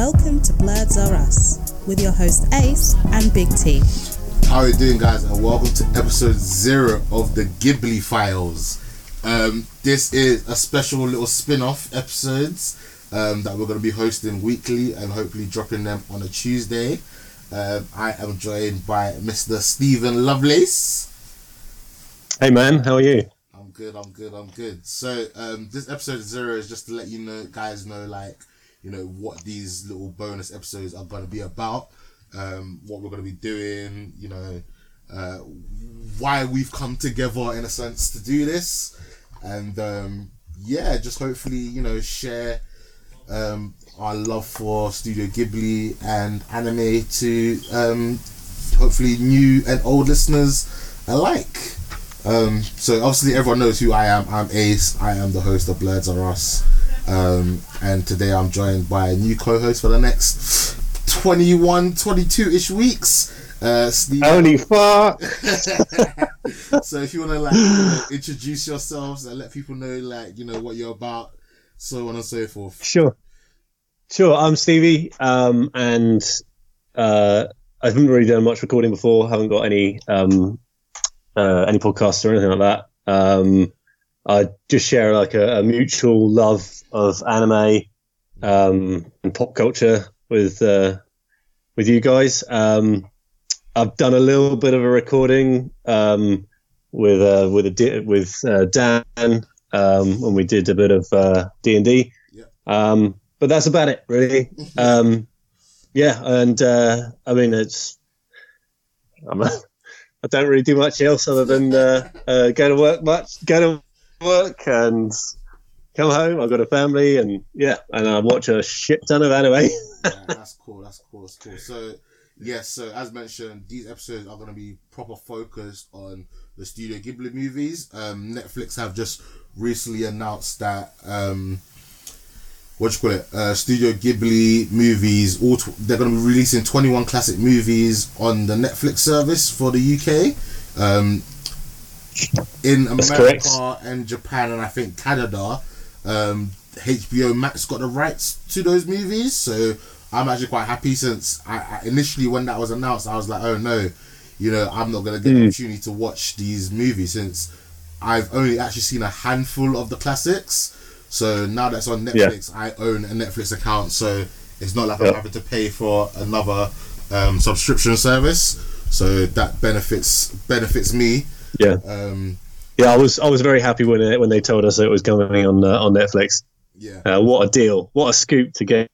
Welcome to Blurs Are Us with your host Ace and Big T. How are you doing, guys? And welcome to episode zero of the Ghibli Files. Um, this is a special little spin-off episodes um, that we're going to be hosting weekly and hopefully dropping them on a Tuesday. Um, I am joined by Mr. Stephen Lovelace. Hey man, how are you? I'm good. I'm good. I'm good. So um, this episode zero is just to let you know, guys, know like you know what these little bonus episodes are going to be about, um, what we're going to be doing, you know, uh, why we've come together in a sense to do this, and um, yeah, just hopefully you know share um, our love for Studio Ghibli and anime to um, hopefully new and old listeners alike. Um, so obviously everyone knows who I am. I'm Ace. I am the host of Blurs Are Us. Um, and today I'm joined by a new co-host for the next 21, 22-ish weeks. Uh, Steve. Only far. so if you want to like you know, introduce yourselves and let people know like you know what you're about, so on and so forth. Sure, sure. I'm Stevie, um, and uh, I haven't really done much recording before. Haven't got any um, uh, any podcasts or anything like that. Um, I just share like a, a mutual love of anime um, and pop culture with uh, with you guys. Um, I've done a little bit of a recording um, with uh, with a di- with uh, Dan um, when we did a bit of D and D. Um, but that's about it, really. Um, yeah, and uh, I mean it's. I'm a, I don't really do much else other than uh, uh, go to work much, go to work and come home. I've got a family and yeah, and I watch a shit ton of anime. yeah, that's cool. That's cool. That's cool. So yes, so as mentioned, these episodes are going to be proper focused on the Studio Ghibli movies. Um, Netflix have just recently announced that um, what do you call it, uh, Studio Ghibli movies. All tw- they're going to be releasing twenty one classic movies on the Netflix service for the UK. Um, in America and Japan and I think Canada, um, HBO Max got the rights to those movies. So I'm actually quite happy since I, I initially when that was announced, I was like, oh no, you know, I'm not gonna get the opportunity to watch these movies since I've only actually seen a handful of the classics. So now that's on Netflix, I own a Netflix account, so it's not like I'm having to pay for another um, subscription service. So that benefits benefits me. Yeah, Um, yeah. I was I was very happy when it, when they told us it was coming on uh, on Netflix. yeah. Uh, what a deal! What a scoop to get.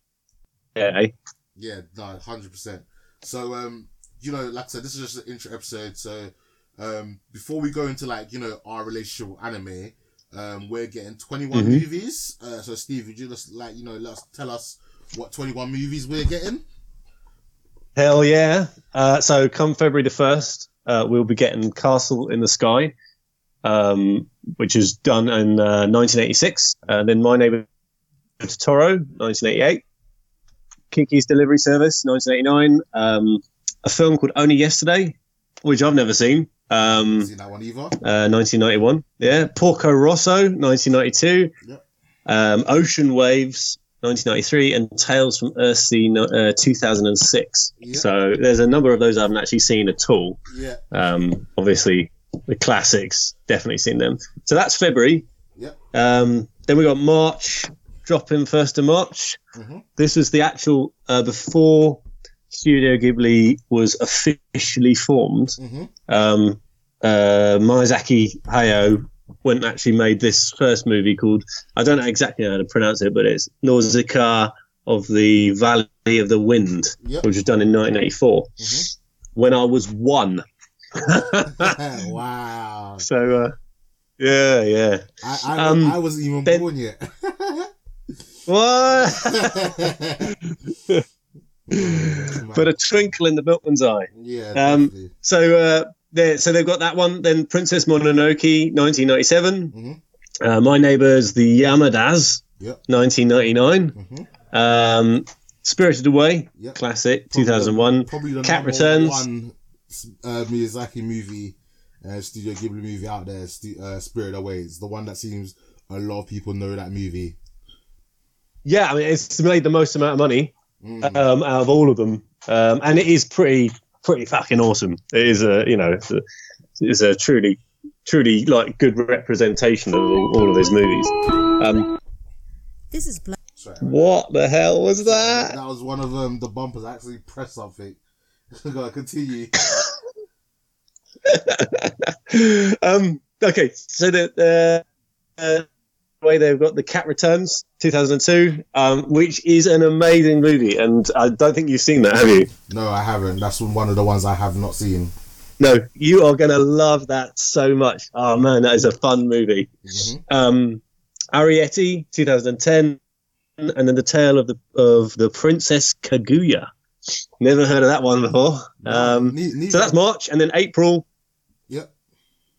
Yeah, eh? Yeah, no, hundred percent. So, um, you know, like I said, this is just an intro episode. So, um, before we go into like you know our relationship with anime, um, we're getting twenty Mhm. movies. Uh, so, Steve, would you just like you know let us tell us what twenty one movies we're getting? Hell yeah! Uh, so come February the first, uh, we'll be getting Castle in the Sky, um, which is done in uh, 1986. And then My Neighbor Totoro, 1988. Kiki's Delivery Service, 1989. Um, a film called Only Yesterday, which I've never seen. Um, Seen that one either? uh, 1991. Yeah, Porco Rosso, 1992. Yep. Um, Ocean Waves, 1993, and Tales from Earthsea, uh, 2006. Yep. So there's a number of those I haven't actually seen at all. Yeah. Um, obviously, the classics, definitely seen them. So that's February. Yep. Um, then we got March, dropping 1st of March. Mhm. This was the actual, uh, before Studio Ghibli was officially formed Mm-hmm. um, uh, Miyazaki Hayao went and actually made this first movie called I don't know exactly how to pronounce it, but it's Nausicaa of the Valley of the Wind, Yep. which was done in 1984. Mhm. When I was one, wow. so uh, yeah, yeah. I I, Um, I wasn't even born yet. What? Put a twinkle in the milkman's eye. yeah. Um. So uh, there, so they've got that one. Then Princess Mononoke, 1997. Mhm. Uh, My Neighbors, the Yamadas, Yep. 1999. Mhm. Um, Spirited Away, Yep. classic, Probably the- 2001. Probably the Cat Returns. one uh, Miyazaki movie, uh, Studio Ghibli movie out there, uh, Spirit Away. It's the one that seems a lot of people know that movie. Yeah, I mean, it's made the most amount of money. um, out of all of them, um, and it is pretty pretty fucking awesome. It is a you know it's a, it's a truly truly like good representation of all, all of his movies. Um, This is Black. Sorry. what the hell was that? That was one of um, the bumpers. I actually pressed something. Gotta continue. um, okay, so the uh, uh, way they've got the Cat Returns 2002, um, which is an amazing movie, and I don't think you've seen that, have you? No, I haven't. That's one of the ones I have not seen. No, you are going to love that so much. Oh man, that is a fun movie. Mhm. Um, Arrietty 2010, and then the tale of the of the Princess Kaguya. Never heard of that one before. Um, neither, so that's March, and then April. Yep.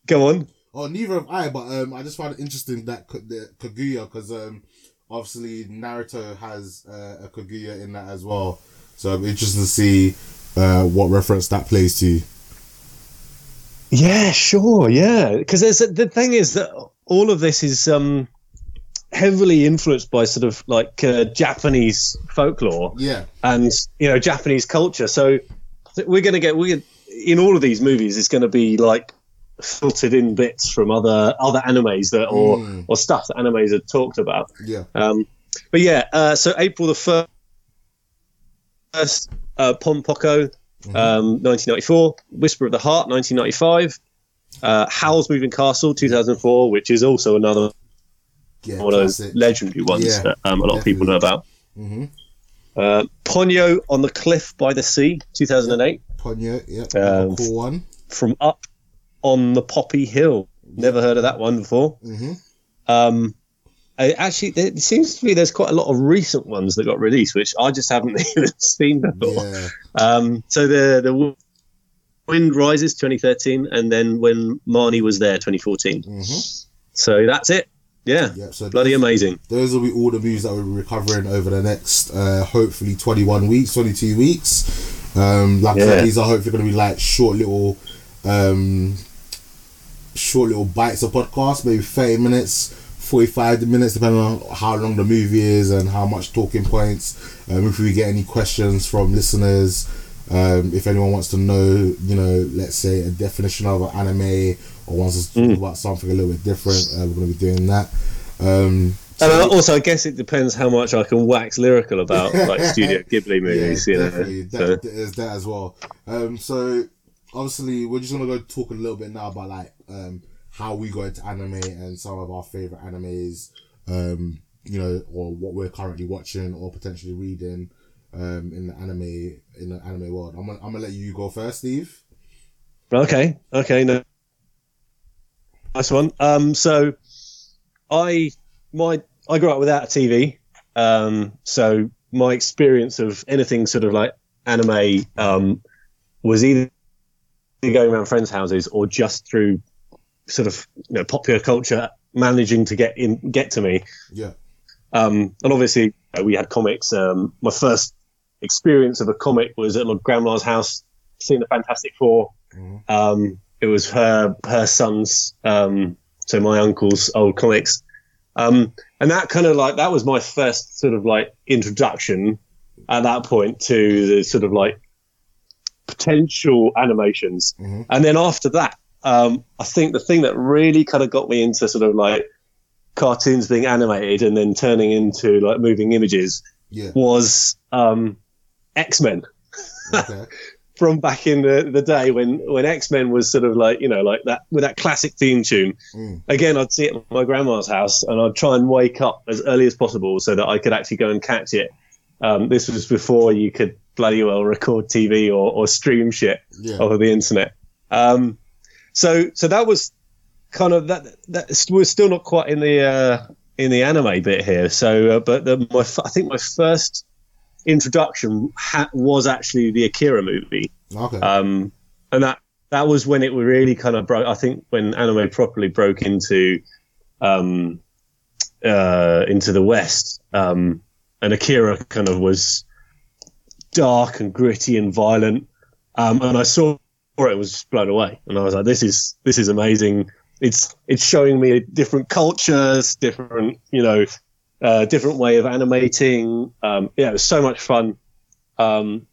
Go on. Oh, neither have I, but um, I just found it interesting that the Kaguya, because um, obviously Naruto has uh, a Kaguya in that as well. So I'm interested to see uh, what reference that plays to. Yeah, sure, yeah. Because there's the thing is that all of this is um, heavily influenced by sort of like uh, Japanese folklore Yeah, and you know Japanese culture. So we're going to get we in all of these movies. It's going to be like filtered in bits from other other animes that or Mm. or stuff that animes had talked about. yeah. Um, but yeah, uh, so April the first, first uh, Pompoko, um, 1994, Whisper of the Heart, 1995, uh, Howl's Moving Castle, 2004, which is also another Yeah, one of those legendary ones Yeah, that um, a lot of people know about. Mhm. Uh, Ponyo on the Cliff by the Sea, 2008, Ponyo, yeah, Um, cool one. from Up on the Poppy Hill. Never heard of that one before. hmm Um, I, actually, there it seems to be there's quite a lot of recent ones that got released, which I just haven't even seen before. Yeah, Um, so the the Wind Rises 2013, and then when Marnie was there 2014. hmm So that's it. Yeah, yeah. So bloody amazing. those will be all the movies that we'll be recovering over the next, uh, hopefully, 21 weeks, 22 weeks. Um, like Yeah. these are hopefully going to be like short little, um, short little bites of podcast, maybe 30 minutes, 45 minutes, depending on how long the movie is and how much talking points. Um, if we get any questions from listeners, um, if anyone wants to know, you know, let's say a definition of an anime or wants us to talk about something a little bit different, uh, we're going to be doing that. Um, And uh, also, I guess it depends how much I can wax lyrical about like Studio Ghibli movies. yeah, you know. That, So- There's that as well. Um, so obviously, we're just gonna go talk a little bit now about like um, how we got into anime and some of our favorite animes. Um, you know, or what we're currently watching or potentially reading um, in the anime in the anime world. I'm gonna, I'm gonna let you go first, Steve. Okay, okay, no, nice one. Um, so I my I grew up without a TV, um, so my experience of anything sort of like anime um, was either going around friends' houses or just through sort of you know popular culture managing to get in get to me. Yeah. Um, and obviously, uh, we had comics. Um, my first experience of a comic was at my grandma's house, seeing the Fantastic 4 Mhm. Um, it was her her son's, um, so my uncle's old comics, um, and that kind of like that was my first sort of like introduction at that point to the sort of like potential animations. Mhm. And then after that, um, I think the thing that really kind of got me into sort of like cartoons being animated and then turning into like moving images Yeah. was um, X Men Okay. from back in the, the day when when X Men was sort of like you know like that with that classic theme tune. Mm. Again, I'd see it at my grandma's house, and I'd try and wake up as early as possible so that I could actually go and catch it. Um, this was before you could bloody well record TV or, or stream shit Yeah. over the internet. Um, so so that was kind of that. That we're still not quite in the uh, in the anime bit here. So, uh, but the, my I think my first introduction ha- was actually the Akira movie, Okay. um, and that that was when it really kind of broke. I think when anime properly broke into um, uh, into the West, um, and Akira kind of was dark and gritty and violent. Um, and I saw it, was blown away, and I was like, "This is this is amazing." It's it's showing me different cultures, different you know, uh, different way of animating. Um, yeah, it was so much fun. Um,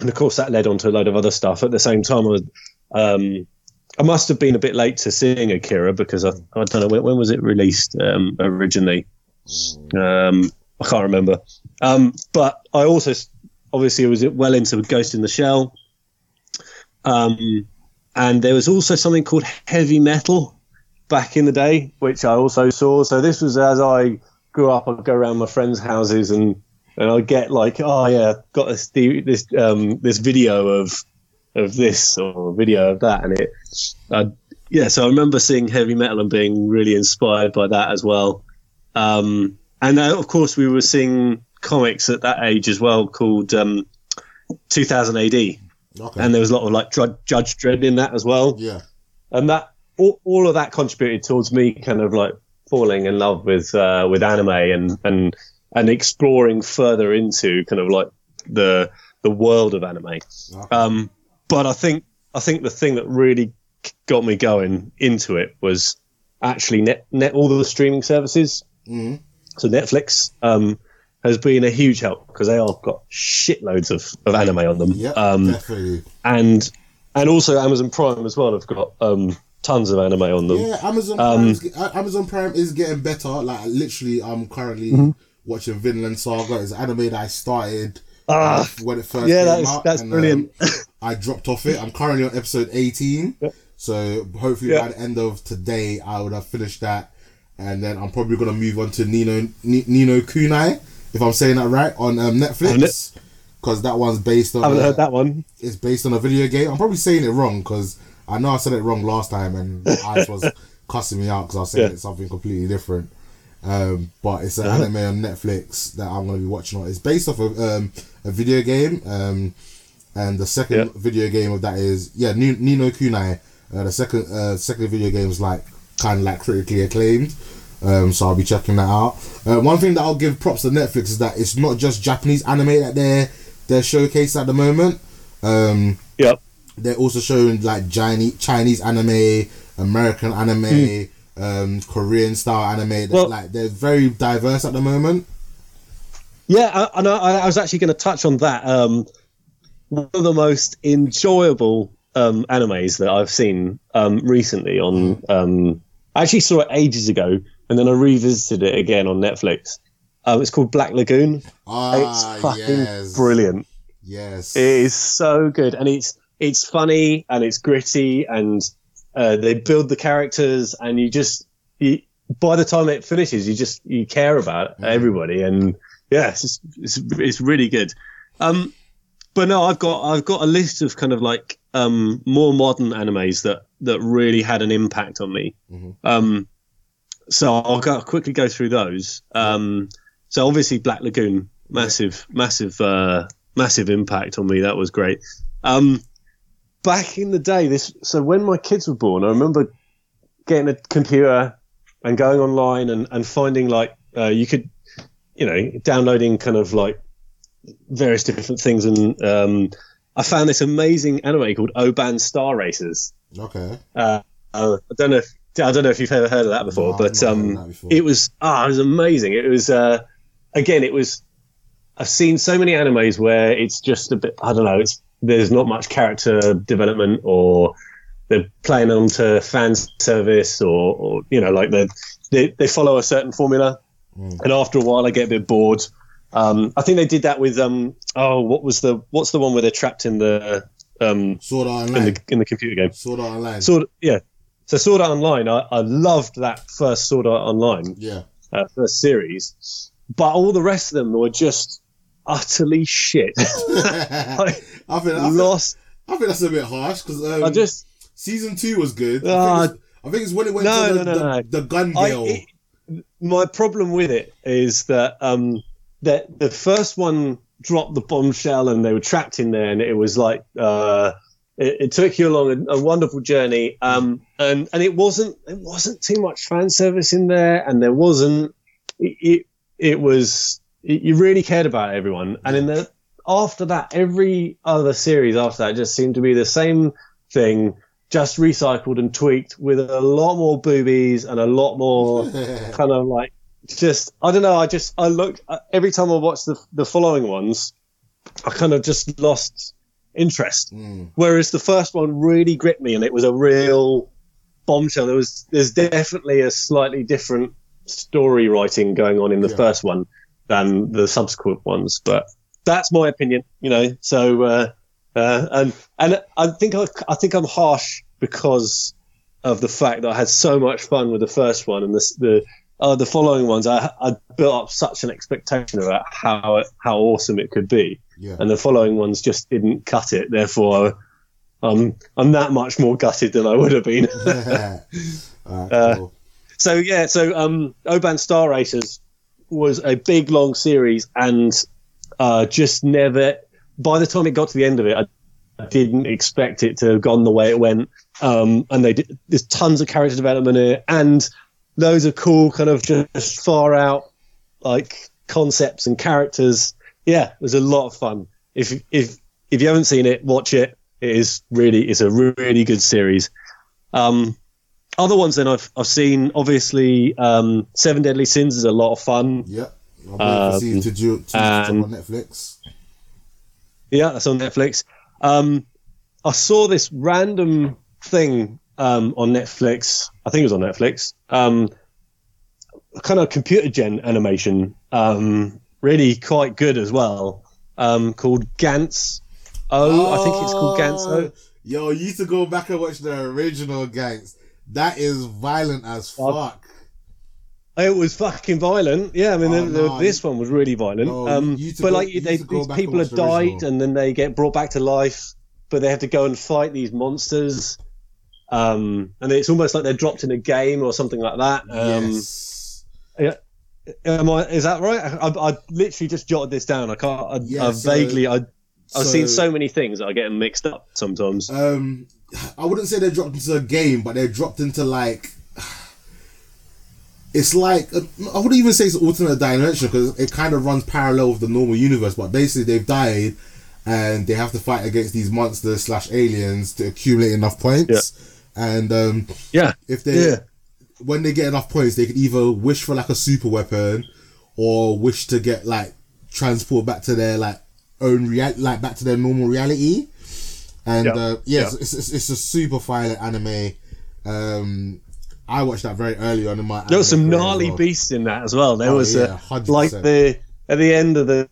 and of course, that led on to a load of other stuff. At the same time, I, was, um, I must have been a bit late to seeing Akira because I, I don't know when, when was it released um, originally. Um, I can't remember. But I also s- it was well into Ghost in the Shell. Um, and there was also something called heavy metal back in the day, which I also saw. So this was as I grew up. I'd go around my friends' houses and and I'd get like, oh yeah, got this this um, this video of of this or video of that, and it, I, yeah. So I remember seeing heavy metal and being really inspired by that as well. Um, and uh, of course, we were seeing comics at that age as well called um, 2000 AD, Okay. and there was a lot of like Judge Dredd in that as well yeah. and that all, all of that contributed towards me kind of like falling in love with uh, with anime and and and exploring further into kind of like the the world of anime. Okay. Um, but I think I think the thing that really got me going into it was actually net, net all the streaming services. Mhm. So Netflix um, has been a huge help because they all got shitloads of, of anime on them. Um, definitely. and and also Amazon Prime as well have got um, tons of anime on them. Yeah, Amazon Um, Prime. Is, uh, Amazon Prime is getting better. Like literally, I'm currently Mm-hmm. watching Vinland Saga. It's an anime that I started Ah, when it first yeah, came that's out. that's and, brilliant. um, I dropped off it. I'm currently on episode 18. So hopefully Yeah. by the end of today, I would have finished that, and then I'm probably gonna move on to Nino Ni- Nino Kunai, if I'm saying that right, on um, Netflix. Because that one's based on. I haven't uh, heard that one. it's based on a video game. I'm probably saying it wrong because I know I said it wrong last time and Ice was cussing me out because I was saying Yeah. it's something completely different. Um, but it's an Uh-huh. anime on Netflix that I'm going to be watching on. It's based off of um, a video game. Um, and the second Yeah. video game of that is, yeah, Nino Kunai. Uh, the second uh, second video game is like kind of like critically acclaimed. Um, so I'll be checking that out. Uh, one thing that I'll give props to Netflix is that it's not just Japanese anime that they're they're showcasing at the moment. Um, Yep. they're also showing like Chinese Chinese anime, American anime, um, Korean style anime. They're, Hmm. Well- like they're very diverse at the moment. Yeah, I, I, I I was actually going to touch on that. Um, one of the most enjoyable um, animes that I've seen um, recently on. Um, I actually saw it ages ago, and then I revisited it again on Netflix. Um, it's called Black Lagoon. Ah, it's fucking yes, brilliant. Yes, It is so good, and it's it's funny and it's gritty, and uh, they build the characters, and you just you, by the time it finishes, you just you care about everybody, and yeah, it's, just, it's it's really good. Um, but no, I've got I've got a list of kind of like um, more modern animes that that really had an impact on me. Um, so I'll go quickly go through those. Um, so obviously Black Lagoon, massive, massive, uh, massive impact on me. That was great. Um, back in the day, this so when my kids were born, I remember getting a computer and going online and, and finding like uh, you could, you know, downloading kind of like various different things, and um, I found this amazing anime called Oban Star Racers. okay. Uh, uh, I don't know if I don't know if you've ever heard of that before, No, but not heard of um, before. it was ah, it was amazing. It was uh, again, it was. I've seen so many animes where it's just a bit. I don't know. It's there's not much character development, or they're playing onto fan service, or, or you know, like they they follow a certain formula, and after a while, I get a bit bored. Um, I think they did that with um. Oh, what was the what's the one where they're trapped in the um Sword Art in Online. the in the computer game? Sword Art Online. Sword, yeah. So Sword Art Online, I, I loved that first Sword Art Online yeah. uh, first series, but all the rest of them were just utterly shit. I I think, lost. I think that's a bit harsh because um, I just season two was good. Ah. I, think it's, I think it's when it went No, to the, no, no, the, no. the gun it, my problem with it is that um that the first one dropped the bombshell and they were trapped in there, and it was like uh. It, it took you along a, a wonderful journey, um, and and it wasn't it wasn't too much fan service in there, and there wasn't it it, it was it, you really cared about everyone, and in the after that, every other series after that just seemed to be the same thing, just recycled and tweaked with a lot more boobies and a lot more kind of like just I don't know. I just I looked every time I watched the the following ones. I kind of just lost interest. Mm. Whereas the first one really gripped me, and it was a real bombshell. There was there's definitely a slightly different story writing going on in the Yeah. first one than the subsequent ones, but that's my opinion. You know, so uh, uh, and and I think I, I think I'm harsh because of the fact that I had so much fun with the first one and the the uh, the following ones. I, I built up such an expectation about how how awesome it could be Yeah. and the following ones just didn't cut it. Therefore, um, I'm that much more gutted than I would have been. Alright, Uh, cool. so yeah, so um, Oban Star Racers was a big long series, and uh, just never. By the time it got to the end of it, I, didn't expect it to have gone the way it went. Um, and they did, there's tons of character development it, and loads of cool kind of just far out like concepts and characters. Yeah, it was a lot of fun. If if if you haven't seen it, watch it. It is really it's a really good series. Um, other ones then I've I've seen obviously um, Seven Deadly Sins is a lot of fun. Yeah, waiting to see um, to do to, to and- on Netflix. Yeah, that's on Netflix. Um, I saw this random thing um, on Netflix. I think it was on Netflix. Um, kind of computer gen animation, um, really quite good as well. Um, called Gantz. Oh, I think it's called Gantz. Oh. Yo, you used to go back and watch the original Gantz. That is violent as Oh, fuck. It was fucking violent. Yeah, I mean, Oh, the, the- no, this one was really violent. No, um, you used to but go- like, they, used to go these people have the died, and then they get brought back to life, but they have to go and fight these monsters. Um, and it's almost like they're dropped in a game or something like that. Um, yes. am I, is that right? I, I, literally just jotted this down. I can't. I, Yeah, I so- vaguely. I, I've so- seen so many things that I get them mixed up sometimes. Um, I wouldn't say they're dropped into a game, but they're dropped into like. It's like I wouldn't even say it's an alternate dimension because it kind of runs parallel with the normal universe. But basically, they've died, and they have to fight against these monsters slash aliens to accumulate enough points. And um, yeah. if they Yeah. when they get enough points, they can either wish for like a super weapon, or wish to get like transport back to their like own real like back to their normal reality. And Yeah. uh, yes, Yeah. it's, it's it's a super violent anime. Um, I watched that very early on in my. There was some gnarly well. beasts in that as well. There Oh, was yeah, uh, 100%. like the at the end of the.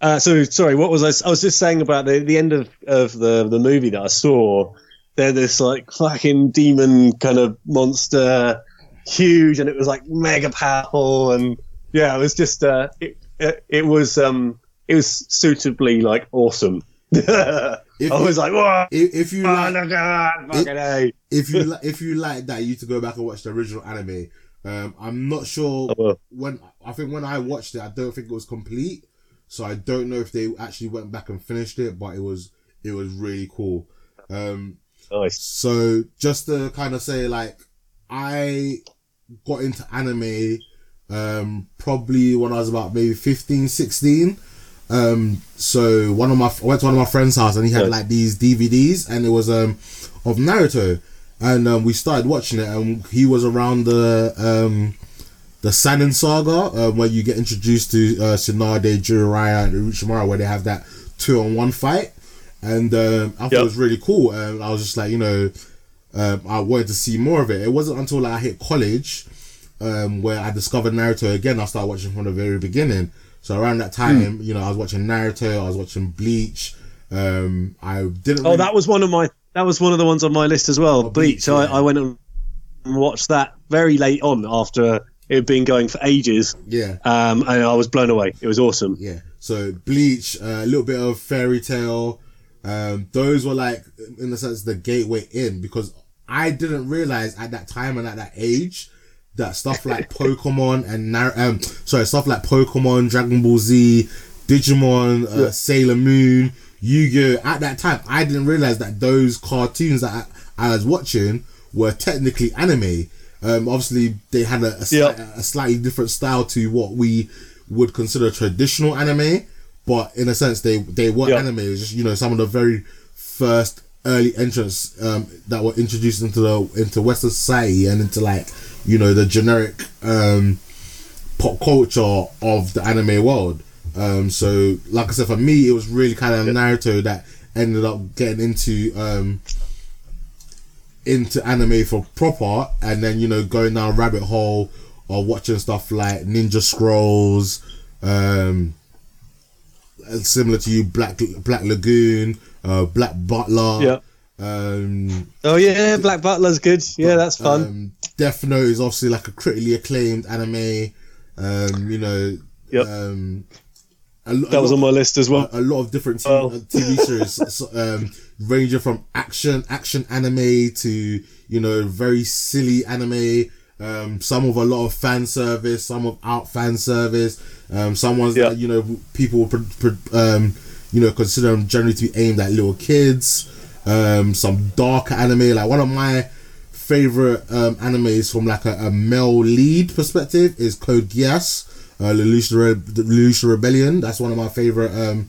Uh, so sorry, what was I? I was just saying about the, the end of, of the the movie that I saw. They're this like fucking demon kind of monster, huge, and it was like mega powerful, and yeah, it was just uh, it, it, it was um it was suitably like awesome. I was like, whoa, If, if you oh like, my god, fucking A. if you li- if you like that, you need to go back and watch the original anime. Um, I'm not sure will. when I think when I watched it, I don't think it was complete, so I don't know if they actually went back and finished it. But it was it was really cool. Um, Nice. so just to kind of say, like, I got into anime um, probably when I was about maybe 15, 16. Um, so one of my I went to one of my friend's house and he had Right. like these DVDs and it was um of Naruto, and um, we started watching it and he was around the um the Sannin saga uh, where you get introduced to uh, Tsunade, Jiraiya, and Orochimaru where they have that two on one fight, and um, I thought Yep. it was really cool. And I was just like, you know, um, I wanted to see more of it. It wasn't until like, I hit college um, where I discovered Naruto again. I started watching from the very beginning. So around that time, you know, I was watching Naruto, I was watching Bleach. Um, I didn't. Oh, really- that was one of my that was one of the ones on my list as well. Oh, Bleach. Bleach, yeah. I, I went and watched that very late on after it had been going for ages, yeah. um, and I was blown away. It was awesome. Yeah. So Bleach, uh, a little bit of Fairy Tail. Um, those were like, in a sense, the gateway in because I didn't realize at that time and at that age that stuff like Pokemon and Nar- um, sorry, stuff like Pokemon, Dragon Ball Z, Digimon, uh, Sailor Moon, Yu-Gi-Oh. At that time, I didn't realize that those cartoons that I, I was watching were technically anime. Um, obviously, they had a, a, sli- Yeah. a slightly different style to what we would consider traditional anime, but in a sense, they they were Yeah. anime. It was just you know some of the very first early entrants um, that were introduced into the into Western society and into like you know the generic um, pop culture of the anime world. Um, so, like I said, for me, it was really kind of Naruto that ended up getting into um, into anime for proper, and then you know going down a rabbit hole or watching stuff like Ninja Scrolls, um, similar to you, Black Black Lagoon, uh, Black Butler. Yeah. Um, Oh yeah, Black Butler's good. Yeah, that's fun. um, Death Note is obviously like a critically acclaimed anime. Um, you know, Yep. um, a, that a was on my list as well. a lot of different TV, uh, TV series, so, um, ranging from action action anime to you know very silly anime. Um, some of a lot of fan service, some of out fan service. Um, some ones Yeah. that you know people pro- pro- um, you know consider them generally to be aimed at little kids. Um, some darker anime, like one of my favorite um, animes from like a, a male lead perspective is Code Geass, uh, Lelouch, Re- the Lelouch Rebellion. That's one of my favorite um,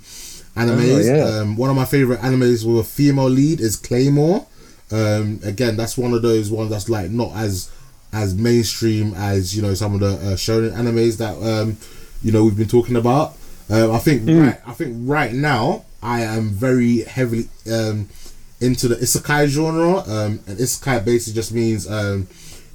animes. Oh, yeah. um, one of my favorite animes with a female lead is Claymore. Um, again, that's one of those ones that's like not as as mainstream as you know some of the uh, shonen animes that um, you know we've been talking about. Um, I think right, I think right now I am very heavily um, into the isekai genre. Um, and isekai basically just means um,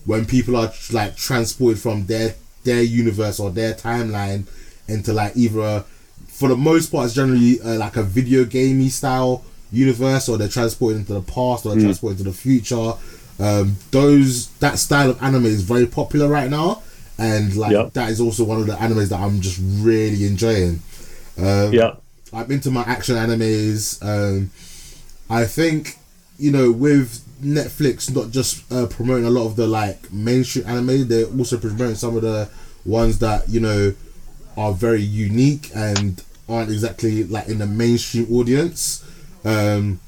when people are like transported from their their universe or their timeline into like either for the most part it's generally uh, like a video gamey style universe or they're transported into the past or they're transported into the future um, those that style of anime is very popular right now and like Yep. that is also one of the animes that i'm just really enjoying um, Yeah, I'm into my action animes. Um, I think you know with Netflix not just uh, promoting a lot of the like mainstream anime, they're also promoting some of the ones that you know are very unique and aren't exactly like in the mainstream audience. Um,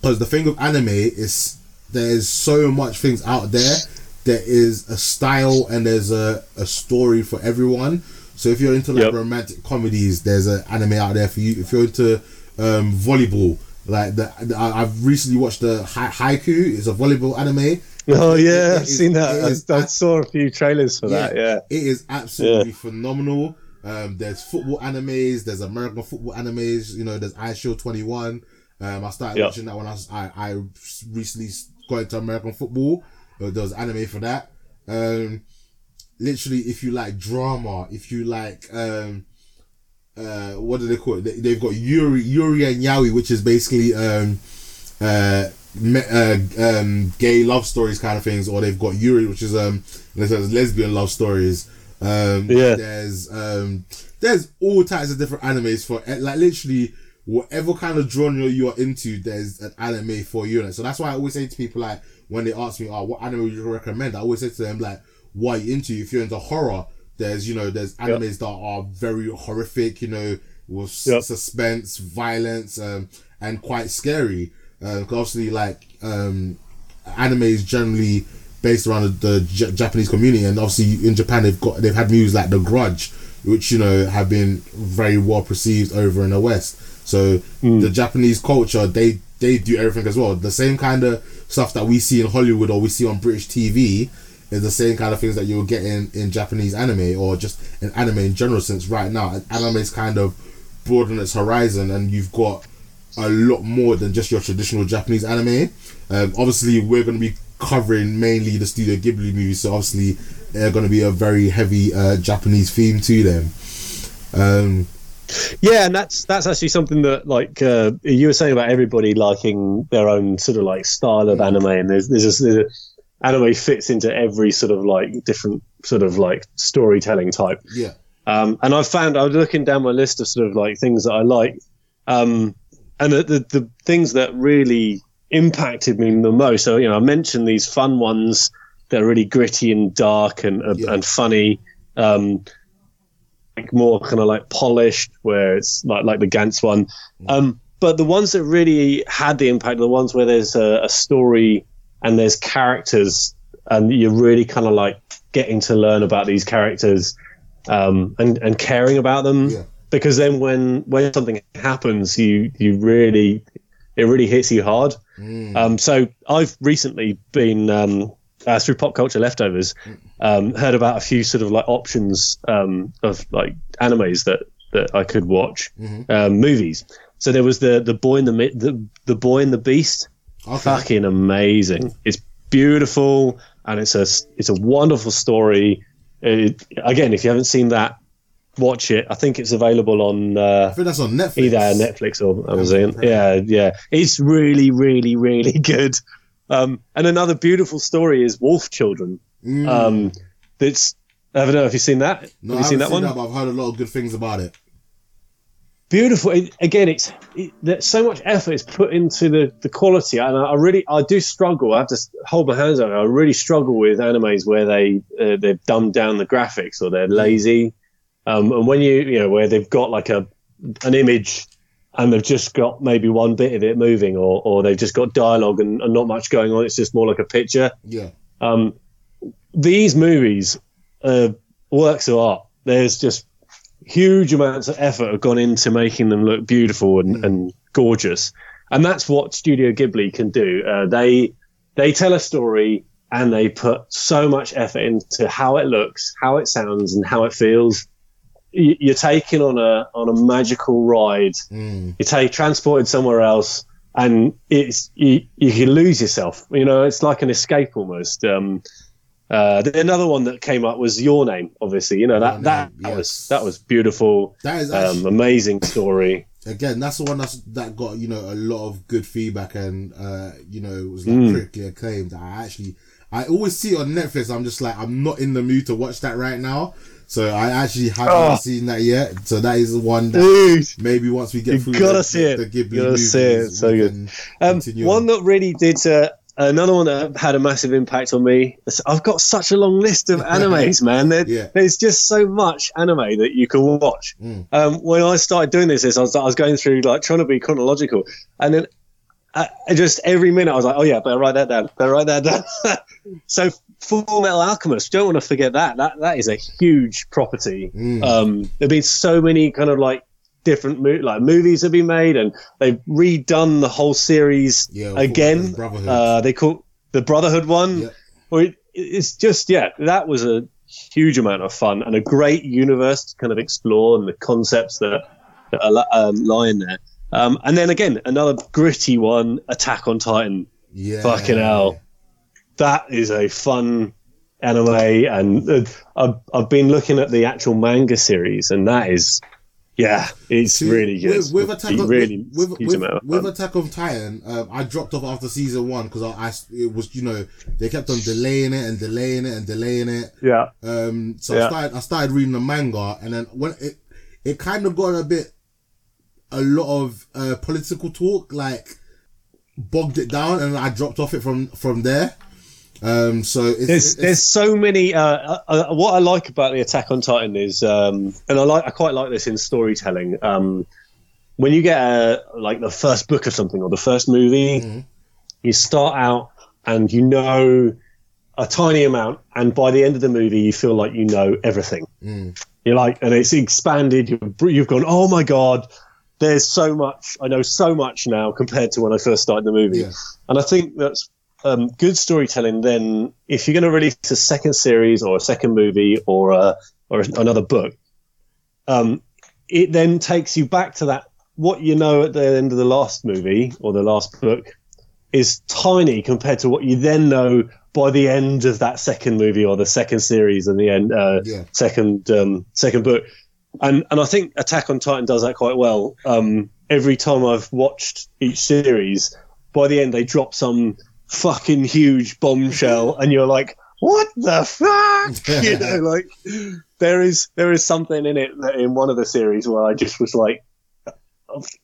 because the thing with anime is there's so much things out there. There is a style and there's a, a story for everyone. So if you're into like Yep. romantic comedies, there's an anime out there for you. If you're into um, volleyball, like the, the I've recently watched the Hai- Haikyu. It's a volleyball anime. Oh It- yeah, it I've is- seen it that. is I, I saw a few trailers for that. Yeah. it is absolutely phenomenal. Um, there's football animes, there's American football animes. You know, there's Eyeshield Twenty One. Um, I started Yep. watching that when I was, I, I recently got into American football. Uh, there was anime for that. Um, literally, if you like drama, if you like um, uh, what do they call it? They, they've got Yuri, Yuri and Yaoi, which is basically um, uh, me, uh, um, gay love stories kind of things, or they've got Yuri, which is um, lesbian love stories. Um, Yeah. There's um, there's all types of different animes for eh, like literally whatever kind of genre you're into. There's an anime for you. So that's why I always say to people like when they ask me, "Oh, what anime would you recommend?" I always say to them like, "What are you into?" If you're into horror, there's you know there's animes that are very horrific. You know, with Yep. suspense, violence, um, and quite scary. Uh, obviously, like um, anime is generally based around the, the J- Japanese community, and obviously in Japan they've got they've had movies like The Grudge, which you know have been very well perceived over in the West. So the Japanese culture they they do everything as well. The same kind of stuff that we see in Hollywood or we see on British TV is the same kind of things that you'll get in, in Japanese anime or just in anime in general. Since right now anime is kind of broadened its horizon, and you've got a lot more than just your traditional Japanese anime. Um, obviously, we're going to be covering mainly the Studio Ghibli movies, so obviously they're going to be a very heavy uh, Japanese theme to them. Um, Yeah, and that's that's actually something that like uh, you were saying about everybody liking their own sort of like style of anime, and there's there's just there's a, anime fits into every sort of like different sort of like storytelling type. yeah, Um, and I've found I was looking down my list of sort of like things that I like, um, and the, the the things that really impacted me the most. So you know, I mentioned these fun ones that are really gritty and dark and and, Yeah. and funny. Um, like more kind of like polished, where it's like like the Gantz one. Um, but the ones that really had the impact are the ones where there's a, a story and there's characters, and you're really kind of like getting to learn about these characters um, and and caring about them. Yeah. Because then when when something happens, you you really it really hits you hard. Um, so I've recently been um, uh, through pop culture leftovers, um, heard about a few sort of like options um, of like animes that that I could watch um, movies. So there was the the boy in the the the boy and the beast. Okay. Fucking amazing! It's beautiful and it's a it's a wonderful story. It, again, if you haven't seen that, watch it. I think it's available on I uh, think that's on Netflix. either Netflix or Amazon. Yeah, yeah, it's really, really, really good. Um, and another beautiful story is Wolf Children. Mm. Um, that's I don't know if you've seen that. no, Have you seen that one? seen that, but I've heard a lot of good things about it. beautiful it, again it's it, so much effort is put into the the quality and I, I really i do struggle i have to hold my hands up i really struggle with animes where they uh, they've dumbed down the graphics or they're lazy um, and when you you know where they've got like a an image and they've just got maybe one bit of it moving or or they've just got dialogue and, and not much going on it's just more like a picture Yeah. um, these movies are works of art. There's just huge amounts of effort have gone into making them look beautiful and, and gorgeous, and that's what Studio Ghibli can do. Uh, they they tell a story and they put so much effort into how it looks, how it sounds, and how it feels. Y- You're taken on a on a magical ride. Mm. You're take, transported somewhere else, and it's you, you can lose yourself. You know, it's like an escape almost. Um, uh, the- another one that came up was your name. Obviously, you know that that, Name, that yes. was that was beautiful. That is actually, Um, amazing story. again, that's the one that's that got you know a lot of good feedback and uh, you know it was like Mm. critically acclaimed. I actually, I always see it on Netflix. I'm just like, I'm not in the mood to watch that right now. So I actually haven't Oh. seen that yet. So that is the one that Dude. maybe once we get You through gotta the, see it. the Ghibli You gotta see it. So good. Um, one on. that really did uh, another one that had a massive impact on me. I've got such a long list of animes, man. There, Yeah. There's just so much anime that you can watch. Mm. Um, when I started doing this, is I was, I was going through like trying to be chronological, and then I, I just every minute I was like, oh yeah, better write that down. Better write that down. so Full Metal Alchemist, don't want to forget that. That that is a huge property. Mm. Um, there've been so many kind of like different mo- like movies have been made, and they've redone the whole series Yeah, again. Brotherhood. Uh, they call the Brotherhood one. Yeah. It, it's just yeah, that was a huge amount of fun and a great universe to kind of explore and the concepts that, that are um, lie in there. Um, and then again, another gritty one, Attack on Titan. yeah. Fucking hell. That is a fun anime, and uh, I've, I've been looking at the actual manga series, and that is, yeah, it's See, really good. With, with Attack on, really with, with, of with. Attack on Titan, um, I dropped off after season one because I, I it was you know they kept on delaying it and delaying it and delaying it. yeah, Um, so I started I started reading the manga and then when it it kind of got a bit a lot of uh, political talk like bogged it down and I dropped off it from from there. Um, so it's, there's it's, there's so many. Uh, uh, uh, what I like about the Attack on Titan is, um, and I like I quite like this in storytelling. Um, when you get a, like the first book of something or the first movie, Mhm. you start out and you know a tiny amount, and by the end of the movie, you feel like you know everything. Mm. You're like, and it's expanded. You've, you've gone, oh my god, there's so much. I know so much now compared to when I first started the movie. Yeah. And I think that's um, good storytelling. Then, if you're going to release a second series or a second movie or a, or another book, um, it then takes you back to that. What you know at the end of the last movie or the last book is tiny compared to what you then know by the end of that second movie or the second series and the end uh, Yeah. second um, second book. And and I think Attack on Titan does that quite well. Um, every time I've watched each series, by the end they drop some fucking huge bombshell, and you're like, "What the fuck?" you know, like there is there is something in it that in one of the series where I just was like,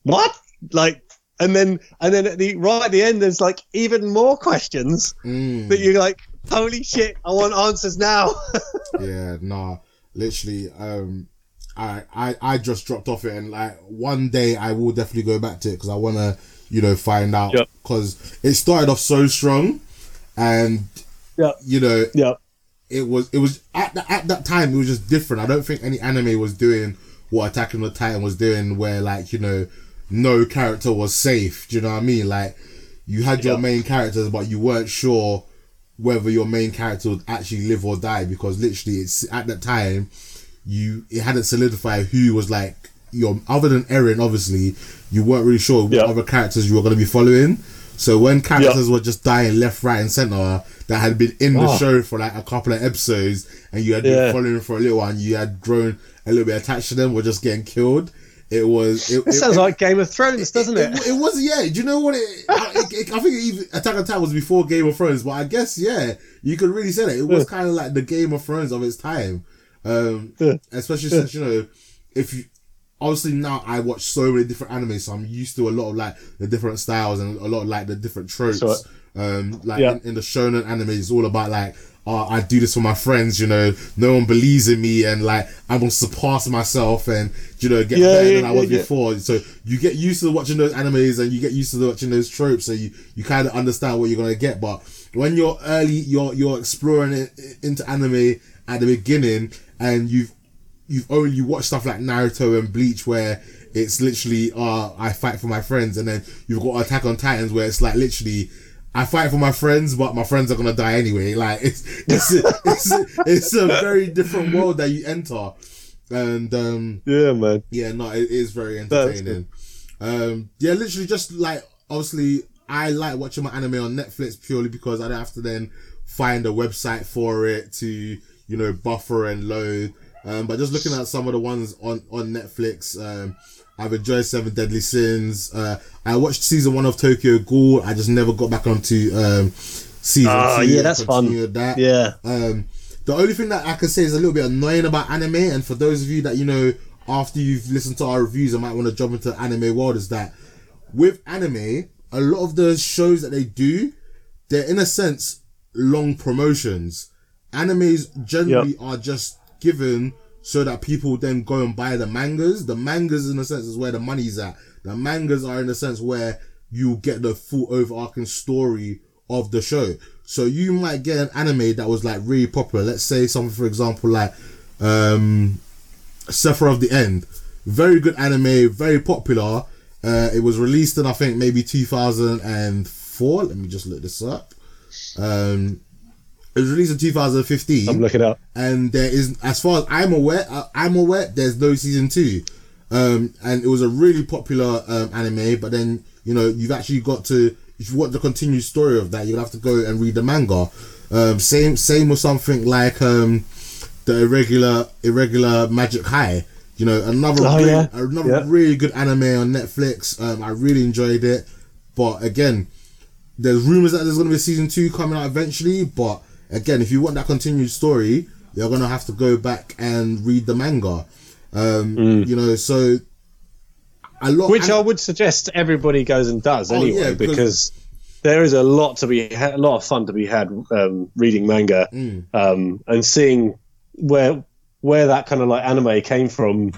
"What?" Like, and then and then at the right at the end, there's like even more questions Mm. that you're like, "Holy shit! I want answers now." yeah, nah, literally, um, I, I, I just dropped off it and like one day I will definitely go back to it because I want to, you know, find out Yep. because it started off so strong and, Yep. you know, yeah. it was, it was at, the, at that time, it was just different. I don't think any anime was doing what Attack on the Titan was doing where like, you know, no character was safe. Do you know what I mean? Like you had your Yeah. main characters, but you weren't sure whether your main character would actually live or die because literally it's at that time you it hadn't solidified who was like you're other than Eren, obviously, you weren't really sure what Yeah. other characters you were going to be following. So when characters were just dying left, right, and center that had been in the Oh. show for like a couple of episodes, and you had been Yeah. following for a little while, and you had grown a little bit attached to them, were just getting killed. It was. It, It sounds like Game of Thrones, doesn't it? it, was yeah. Do you know what it? I, it, it- I think even Attack on Titan was before Game of Thrones, but I guess yeah, you could really say that it was kind of like the Game of Thrones of its time. Um, Yeah. especially since you know, if you obviously now I watch so many different anime, so I'm used to a lot of like the different styles and a lot of like the different tropes. Sure. Um, like Yeah. in, in the shonen anime, it's all about like. Oh, I do this for my friends, you know. No one believes in me, and like I'm gonna surpass myself, and you know, get Yeah, better yeah, than I was before. So you get used to watching those animes and you get used to watching those tropes, so you, you kind of understand what you're gonna get. But when you're early, you're you're exploring it into anime at the beginning, and you've you've only watched stuff like Naruto and Bleach where it's literally uh I fight for my friends, and then you've got Attack on Titans where it's like literally. I fight for my friends, but my friends are gonna die anyway. Like it's it's it's, it's a very different world that you enter, and um, Yeah, man. yeah, no, it is very entertaining. Um, yeah, literally just like obviously I like watching my anime on Netflix purely because I don't have to then find a website for it to you know buffer and load. Um, but just looking at some of the ones on on Netflix, um, I've enjoyed Seven Deadly Sins. Uh, I watched season one of Tokyo Ghoul. I just never got back onto um, season Oh, two. yeah, that's fun. That. Yeah. Um, the only thing that I can say is a little bit annoying about anime, and for those of you that you know, after you've listened to our reviews, I might want to jump into the anime world. Is that with anime, a lot of the shows that they do, they're in a sense long promotions. Animes generally are just given so that people then go and buy the mangas. The mangas, in a sense, is where the money's at. The mangas are in a sense where you get the full overarching story of the show. So you might get an anime that was like really popular. Let's say something, for example, like um, Seraph of the End. Very good anime, very popular. Uh, it was released in I think maybe 2004. Let me just look this up. Um, it was released in 2015 I'm looking up. and there is, as far as I'm aware, uh, I'm aware there's no season two, um, and it was a really popular um, anime. But then you know you've actually got to, if you want the continued story of that, you'll have to go and read the manga. Um, same same with something like um, the irregular irregular Magic High. You know another Oh, really, yeah. another Yeah. really good anime on Netflix. Um, I really enjoyed it, but again, there's rumors that there's going to be a season two coming out eventually. But again, if you want that continued story, you're going to have to go back and read the manga. Um, You know, so a lot. Which and- I would suggest everybody goes and does Oh, anyway, yeah, because- there is a lot to be ha- a lot of fun to be had um, reading manga Mm. um, and seeing where where that kind of like anime came from.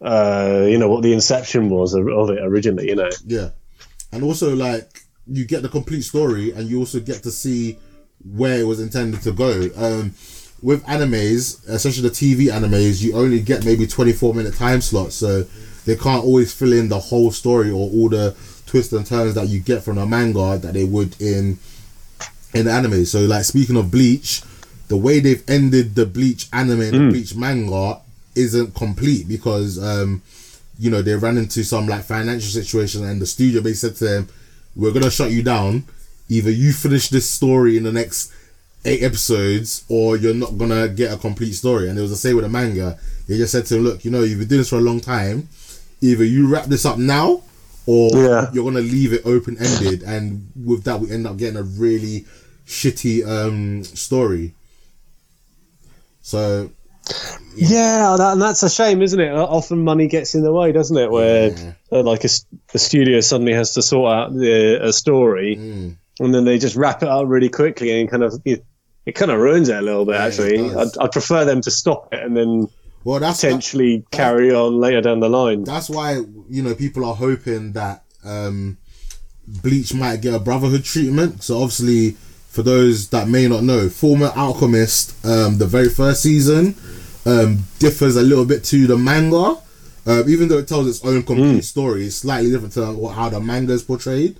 Uh, you know what the inception was of it originally. You know, Yeah, and also like you get the complete story, and you also get to see where it was intended to go. Um, with animes, especially the TV animes, you only get maybe twenty four minute time slots, so they can't always fill in the whole story or all the twists and turns that you get from a manga that they would in in the anime. So like speaking of Bleach, the way they've ended the Bleach anime and the Bleach manga isn't complete because um you know they ran into some like financial situation and the studio basically said to them, "We're gonna shut you down. Either you finish this story in the next eight episodes, or you're not gonna get a complete story." And it was the same with the manga. They just said to him, "Look, you know you've been doing this for a long time. Either you wrap this up now, or Yeah. you're gonna leave it open ended." And with that, we end up getting a really shitty um story. So yeah, that, and that's a shame, isn't it? Often money gets in the way, doesn't it? Where Yeah. uh, like a, studio suddenly has to sort out the, a story, mm, and then they just wrap it up really quickly and kind of it, it kind of ruins it a little bit. Yeah, actually. I'd, I'd prefer them to stop it and then well, that's potentially carry on later down the line. that's why you know people are hoping that um bleach might get a brotherhood treatment so obviously for those that may not know Fullmetal Alchemist um the very first season um differs a little bit to the manga um, even though it tells its own complete story it's slightly different to what, how the manga is portrayed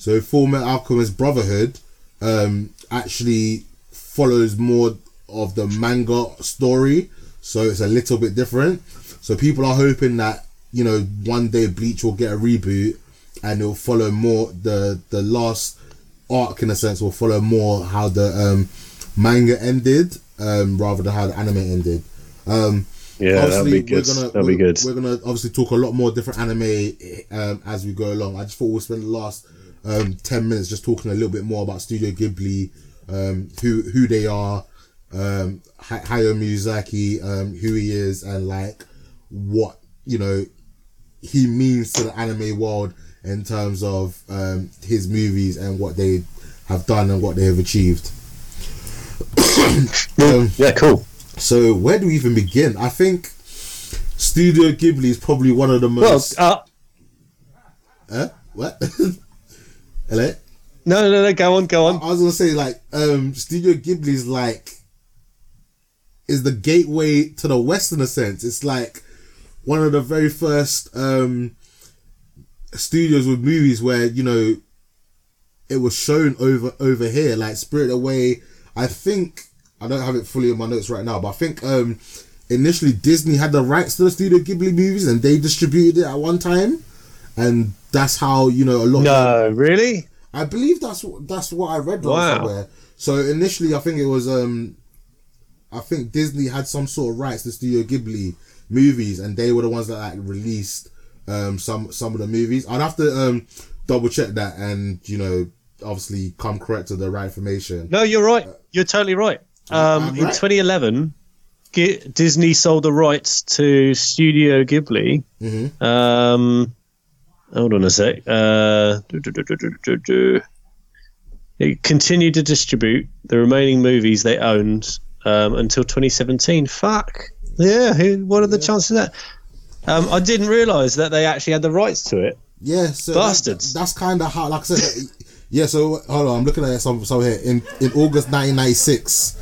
so Fullmetal Alchemist brotherhood um actually follows more of the manga story so it's a little bit different so people are hoping that you know, one day Bleach will get a reboot, and it'll follow more the the last arc in a sense will follow more how the um, manga ended um, rather than how the anime ended. Um, Yeah, obviously, be good. We're gonna, that'd we're, be good. We're gonna obviously talk a lot more different anime um, as we go along. I just thought we'll spend the last um, ten minutes just talking a little bit more about Studio Ghibli, um, who who they are, um, Hay- Hayao Miyazaki, um, who he is, and like what you know he means to the anime world in terms of um, his movies and what they have done and what they have achieved. um, Yeah, cool. so where do we even begin? I think Studio Ghibli is probably one of the most. Well, uh, Huh? What? Hello. no, no, no. Go on, go on. I was gonna say like um Studio Ghibli's like is the gateway to the West in a sense. It's like one of the very first um studios with movies where you know it was shown over over here like Spirit Away. I think I don't have it fully in my notes right now, but I think um initially Disney had the rights to the Studio Ghibli movies and they distributed it at one time, and that's how you know a lot. Of, No, really? I believe that's what that's what I read Wow. somewhere. So initially, I think it was um, I think Disney had some sort of rights to Studio Ghibli movies, and they were the ones that like released um some some of the movies. I'd have to um double check that, and you know, obviously come correct to the right information. No, you're right. You're totally right. Um, I'm in right. 2011, Gi- Disney sold the rights to Studio Ghibli. Mhm. Um, hold on a sec. Uh, do, do, do. It continued to distribute the remaining movies they owned um, until 2017. Fuck. Yeah. Who, what are the chances of that? Um, I didn't realise that they actually had the rights to it. Yeah, so Bastards. that- that's kind of how, like I said, yeah. So hold on, I'm looking at some some here. In in August 1996,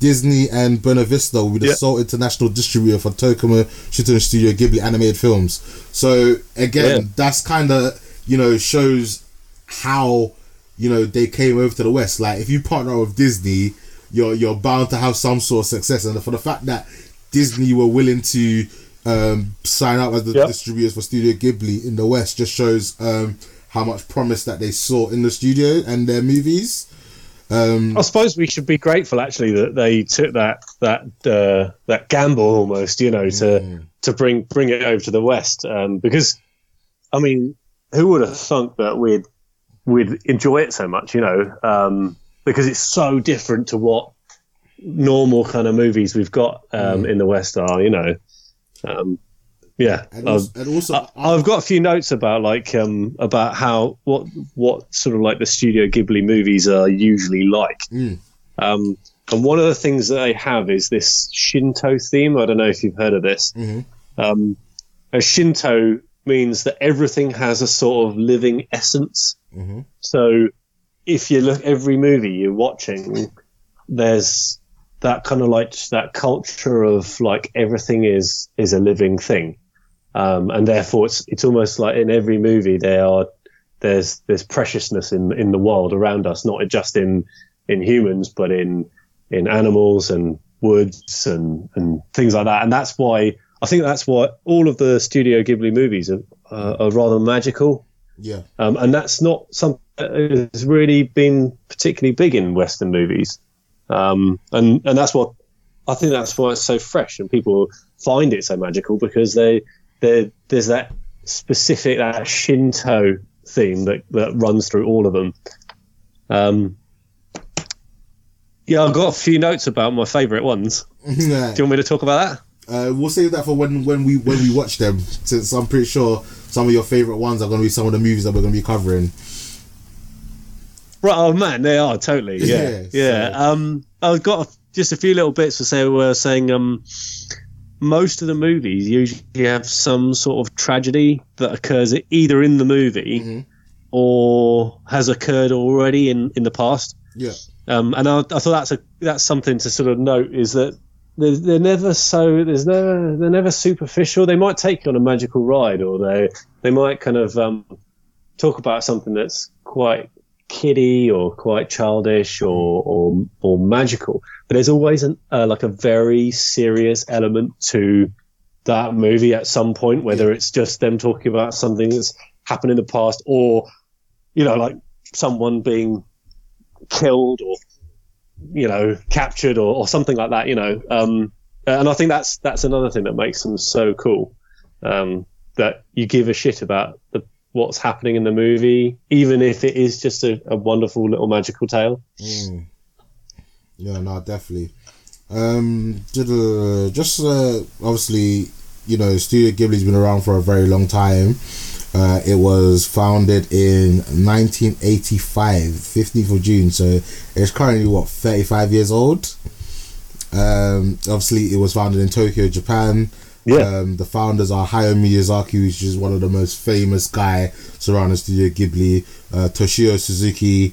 Disney and Buena Vista will be the Yeah. sole international distributor for Tokuma Shoten Studio Ghibli animated films. So again, Yeah. that's kind of you know shows how you know they came over to the West. Like if you partner with Disney, you're you're bound to have some sort of success, and for the fact that Disney were willing to um, sign up as the Yep. distributors for Studio Ghibli in the West just shows um, how much promise that they saw in the studio and their movies. Um, I suppose we should be grateful actually that they took that that uh, that gamble almost, you know, to Mm. to bring bring it over to the West. Um, because, I mean, who would have thunk that we'd we'd enjoy it so much, you know? Um, because it's so different to what normal kind of movies we've got um, in the West are, you know. Yeah, and um, and also I- I've got a few notes about like um about how what what sort of like the Studio Ghibli movies are usually like. Mm. Um, and one of the things that they have is this Shinto theme. I don't know if you've heard of this. Mhm. Um, a Shinto means that everything has a sort of living essence. Mhm. So if you look every movie you're watching, there's that kind of like that culture of like everything is is a living thing, um, and therefore it's it's almost like in every movie there are there's there's preciousness in in the world around us, not just in in humans, but in in animals and woods and and things like that. And that's why I think that's why all of the Studio Ghibli movies are uh, are rather magical. yeah, Um, and that's not something that has really been particularly big in Western movies. Um, and, and that's what I think that's why it's so fresh and people find it so magical because they, they there's that specific, that Shinto theme that, that runs through all of them. Um, yeah, I've got a few notes about my favourite ones. yeah. Do you want me to talk about that? Uh, we'll save that for when when we when we watch them. Since I'm pretty sure some of your favorite ones are going to be some of the movies that we're going to be covering. Right, oh man, they are totally. Yeah, Yeah, yeah. so- Um, I've got a, just a few little bits to say. We're saying um, most of the movies usually have some sort of tragedy that occurs either in the movie Mhm. or has occurred already in in the past. Yeah, Um, and I, I thought that's a that's something to sort of note is that they're, they're never so there's never they're never superficial. They might take you on a magical ride, or they they might kind of um, talk about something that's quite kiddie or quite childish or or, or magical. But there's always an, uh, like a very serious element to that movie at some point, whether it's just them talking about something that's happened in the past, or you know, like someone being killed or you know captured or, or something like that. You know, um, and I think that's that's another thing that makes them so cool. Um, that you give a shit about the, what's happening in the movie, even if it is just a, a wonderful little magical tale. Mm. Yeah, no, definitely. Um, just uh, obviously, you know, Studio Ghibli's been around for a very long time. Uh, it was founded in 1985, 15th of June. So it's currently what 35 years old. Um, obviously, it was founded in Tokyo, Japan. Yeah. Um, the founders are Hayao Miyazaki, which is one of the most famous guy surrounding Studio Ghibli. Uh, Toshio Suzuki,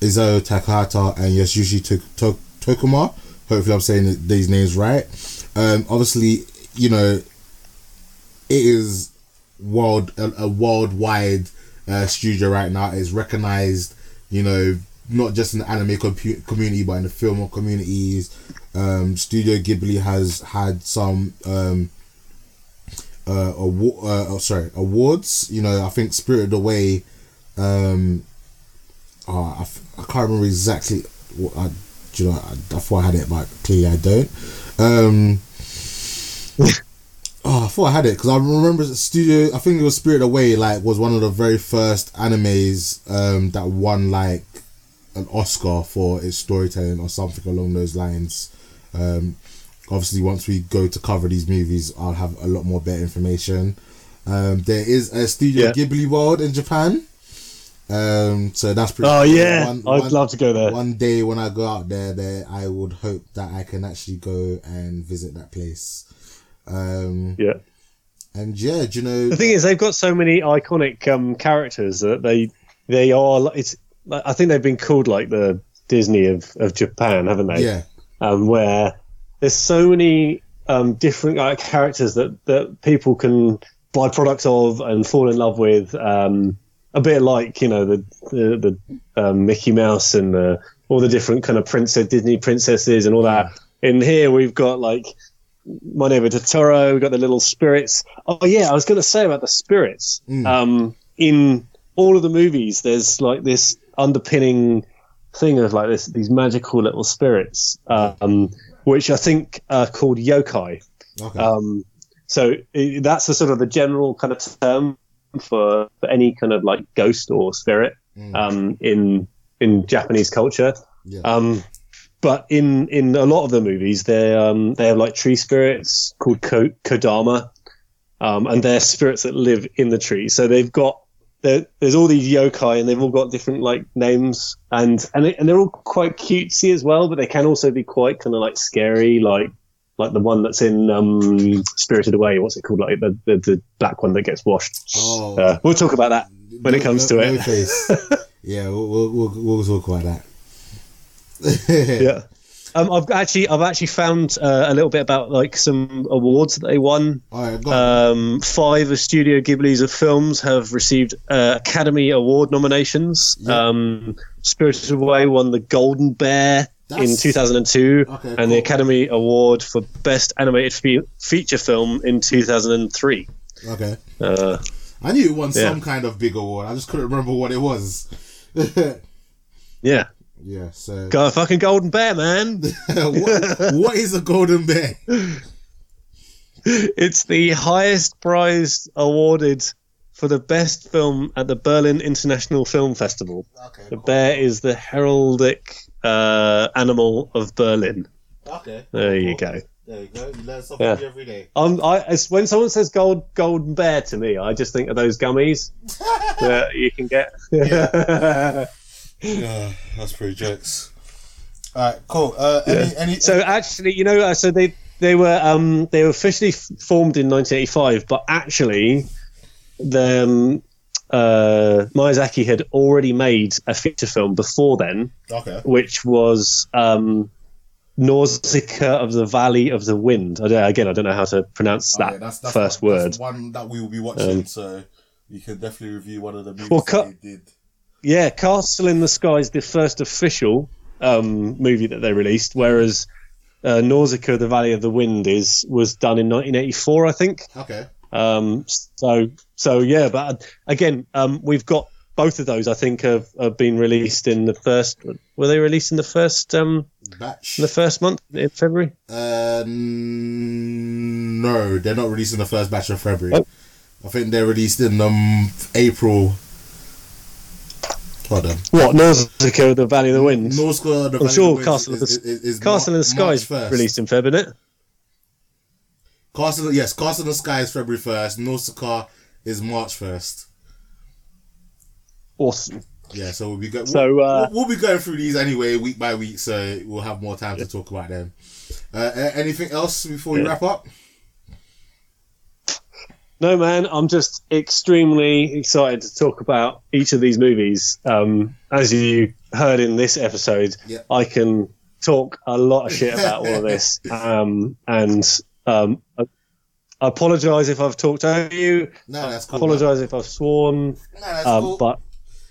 Isao Takahata, and Yasushi to- Tokuma. Hopefully, I'm saying these names right. Um, obviously, you know, it is world a, a worldwide uh, studio right now. It's recognized, you know, not just in the anime community, but in the film communities. Um, studio Ghibli has had some um, uh, award, uh, oh, sorry, awards. You know, I think Spirited Away. Um, oh, I, f- I can't remember exactly what I, you know, I, I thought I had it, but clearly I don't. Um, oh, I thought I had it because I remember the Studio. I think it was Spirit Away. Like, was one of the very first animes um, that won like an Oscar for its storytelling or something along those lines. Um, obviously, once we go to cover these movies, I'll have a lot more better information. Um, there is a Studio Yeah. Ghibli World in Japan. Um, so that's pretty. Oh cool. yeah, One- I'd one- love to go there. one day when I go out there, there I would hope that I can actually go and visit that place. Um, Yeah. and yeah, do you know? The thing is, they've got so many iconic um, characters that they they are. It's I think they've been called like the Disney of, of Japan, haven't they? yeah, Um, where there's so many um, different like, characters that that people can buy products of and fall in love with. Um, a bit like you know the the, the um, Mickey Mouse and the, all the different kind of princess Disney princesses and all that. In here, we've got like my neighbor Totoro. We've got the little spirits. Oh yeah, I was going to say about the spirits. Mm. Um, in all of the movies, there's like this underpinning thing of like this these magical little spirits, um, which I think are called yokai. okay, Um, so i that's the sort of the general kind of term for, for any kind of like ghost or spirit Mm. um, in in Japanese culture. yeah, Um, but in in a lot of the movies, they um they have like tree spirits called ko- kodama, um, and they're spirits that live in the tree. So they've got there, there's all these yokai, and they've all got different like names, and and they, and they're all quite cutesy as well. But they can also be quite kind of like scary, like like the one that's in um, Spirited Away. What's it called? Like the the, the black one that gets washed. oh, Uh, we'll talk about that when it comes to no, it. yeah, we'll, we'll we'll we'll talk about that. yeah. Um, I've actually I've actually found uh, a little bit about like some awards that they won. Um, five of Studio Ghibli's of films have received uh, Academy Award nominations. Yeah. Um, Spirited Away won the Golden Bear in 2002, Okay, and cool. the Academy Award for Best Animated fe- Feature Film in 2003. okay, Uh, I knew it won yeah. some kind of big award. I just couldn't remember what it was. yeah, yeah, so got a fucking Golden Bear, man. what, what is a golden bear? it's the highest prize awarded for the best film at the Berlin International Film Festival. Okay, The bear is the heraldic uh, animal of Berlin. Okay, There you go. There you go. You learn something Yeah. every day. Um, I, when someone says gold golden bear to me, I just think of those gummies that you can get. Yeah, that's pretty jokes. All right, cool. Uh, any, any, so actually, you know, uh, so they they were um, they were officially f- formed in 1985, but actually, the um, uh, Miyazaki had already made a feature film before then, okay. which was um, Nausicaa of the Valley of the Wind. I don't, again, I don't know how to pronounce that Okay, that's, that's first one, word. That's one that we will be watching, Um, so you can definitely review one of the movies Well, that cut- they did. Yeah, Castle in the Sky is the first official um, movie that they released, whereas uh, Nausicaa: The Valley of the Wind is was done in 1984, I think. Okay. Um, so so yeah, but again, um, we've got both of those. I think have, have been released in the first. Were they released in the first um Batch. in the first month in February? Uh, no, they're not released in the first batch of February. Oh. I think they're released in um April. Hold on. What Nausicaa: The Valley of the Winds? Nausicaa, the I'm Valley sure of the Winds Castle of the- is- is Castle in the Sky is 1st. released in Feb, isn't it? Castle, yes, Castle in the Sky is February first. Nausicaa is March first. Awesome. Yeah, so we'll be go- So, we'll, uh, we'll, we'll be going through these anyway, week by week, so we'll have more time to talk about them. Uh, anything else before we wrap up? No, man, I'm just extremely excited to talk about each of these movies. Um, as you heard in this episode, Yeah. I can talk a lot of shit about all of this. Um, and um, I, apologise if I've talked over you. No, that's I cool. apologise if I've sworn. No, that's Um, cool. But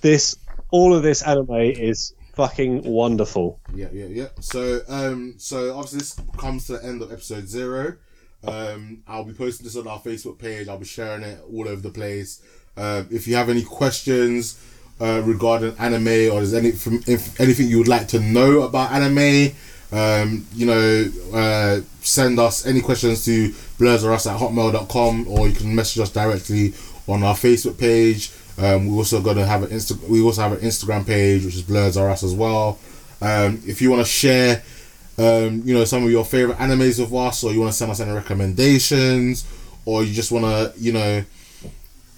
this, all of this anime is fucking wonderful. Yeah, yeah, yeah. So, um, so obviously this comes to the end of episode zero. Um, I'll be posting this on our Facebook page. I'll be sharing it all over the place. Um, if you have any questions uh, regarding anime or there's any from if anything you would like to know about anime, um, you know, uh, send us any questions to blursorus at hotmail.com or you can message us directly on our Facebook page. Um, we also gonna have an Insta- we also have an Instagram page which is Blurs as well. Um, if you want to share, um, you know, some of your favorite animes with us, or you want to send us any recommendations, or you just want to, you know,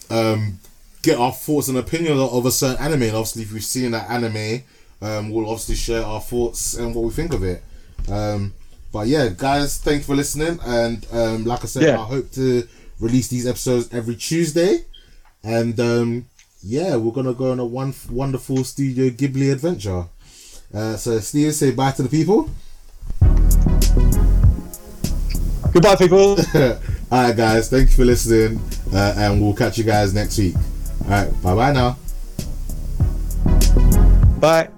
um, get our thoughts and opinions of, a certain anime. And obviously, if we've seen that anime, um, we'll obviously share our thoughts and what we think of it. Um, but yeah, guys, thanks for listening. And um, like I said, Yeah. I hope to release these episodes every Tuesday. And um, yeah, we're gonna go on a one wonderful Studio Ghibli adventure. Uh, so, Steve, say bye to the people. Goodbye, people. All right, guys, thank you for listening, uh, and we'll catch you guys next week. All right, bye bye now. Bye.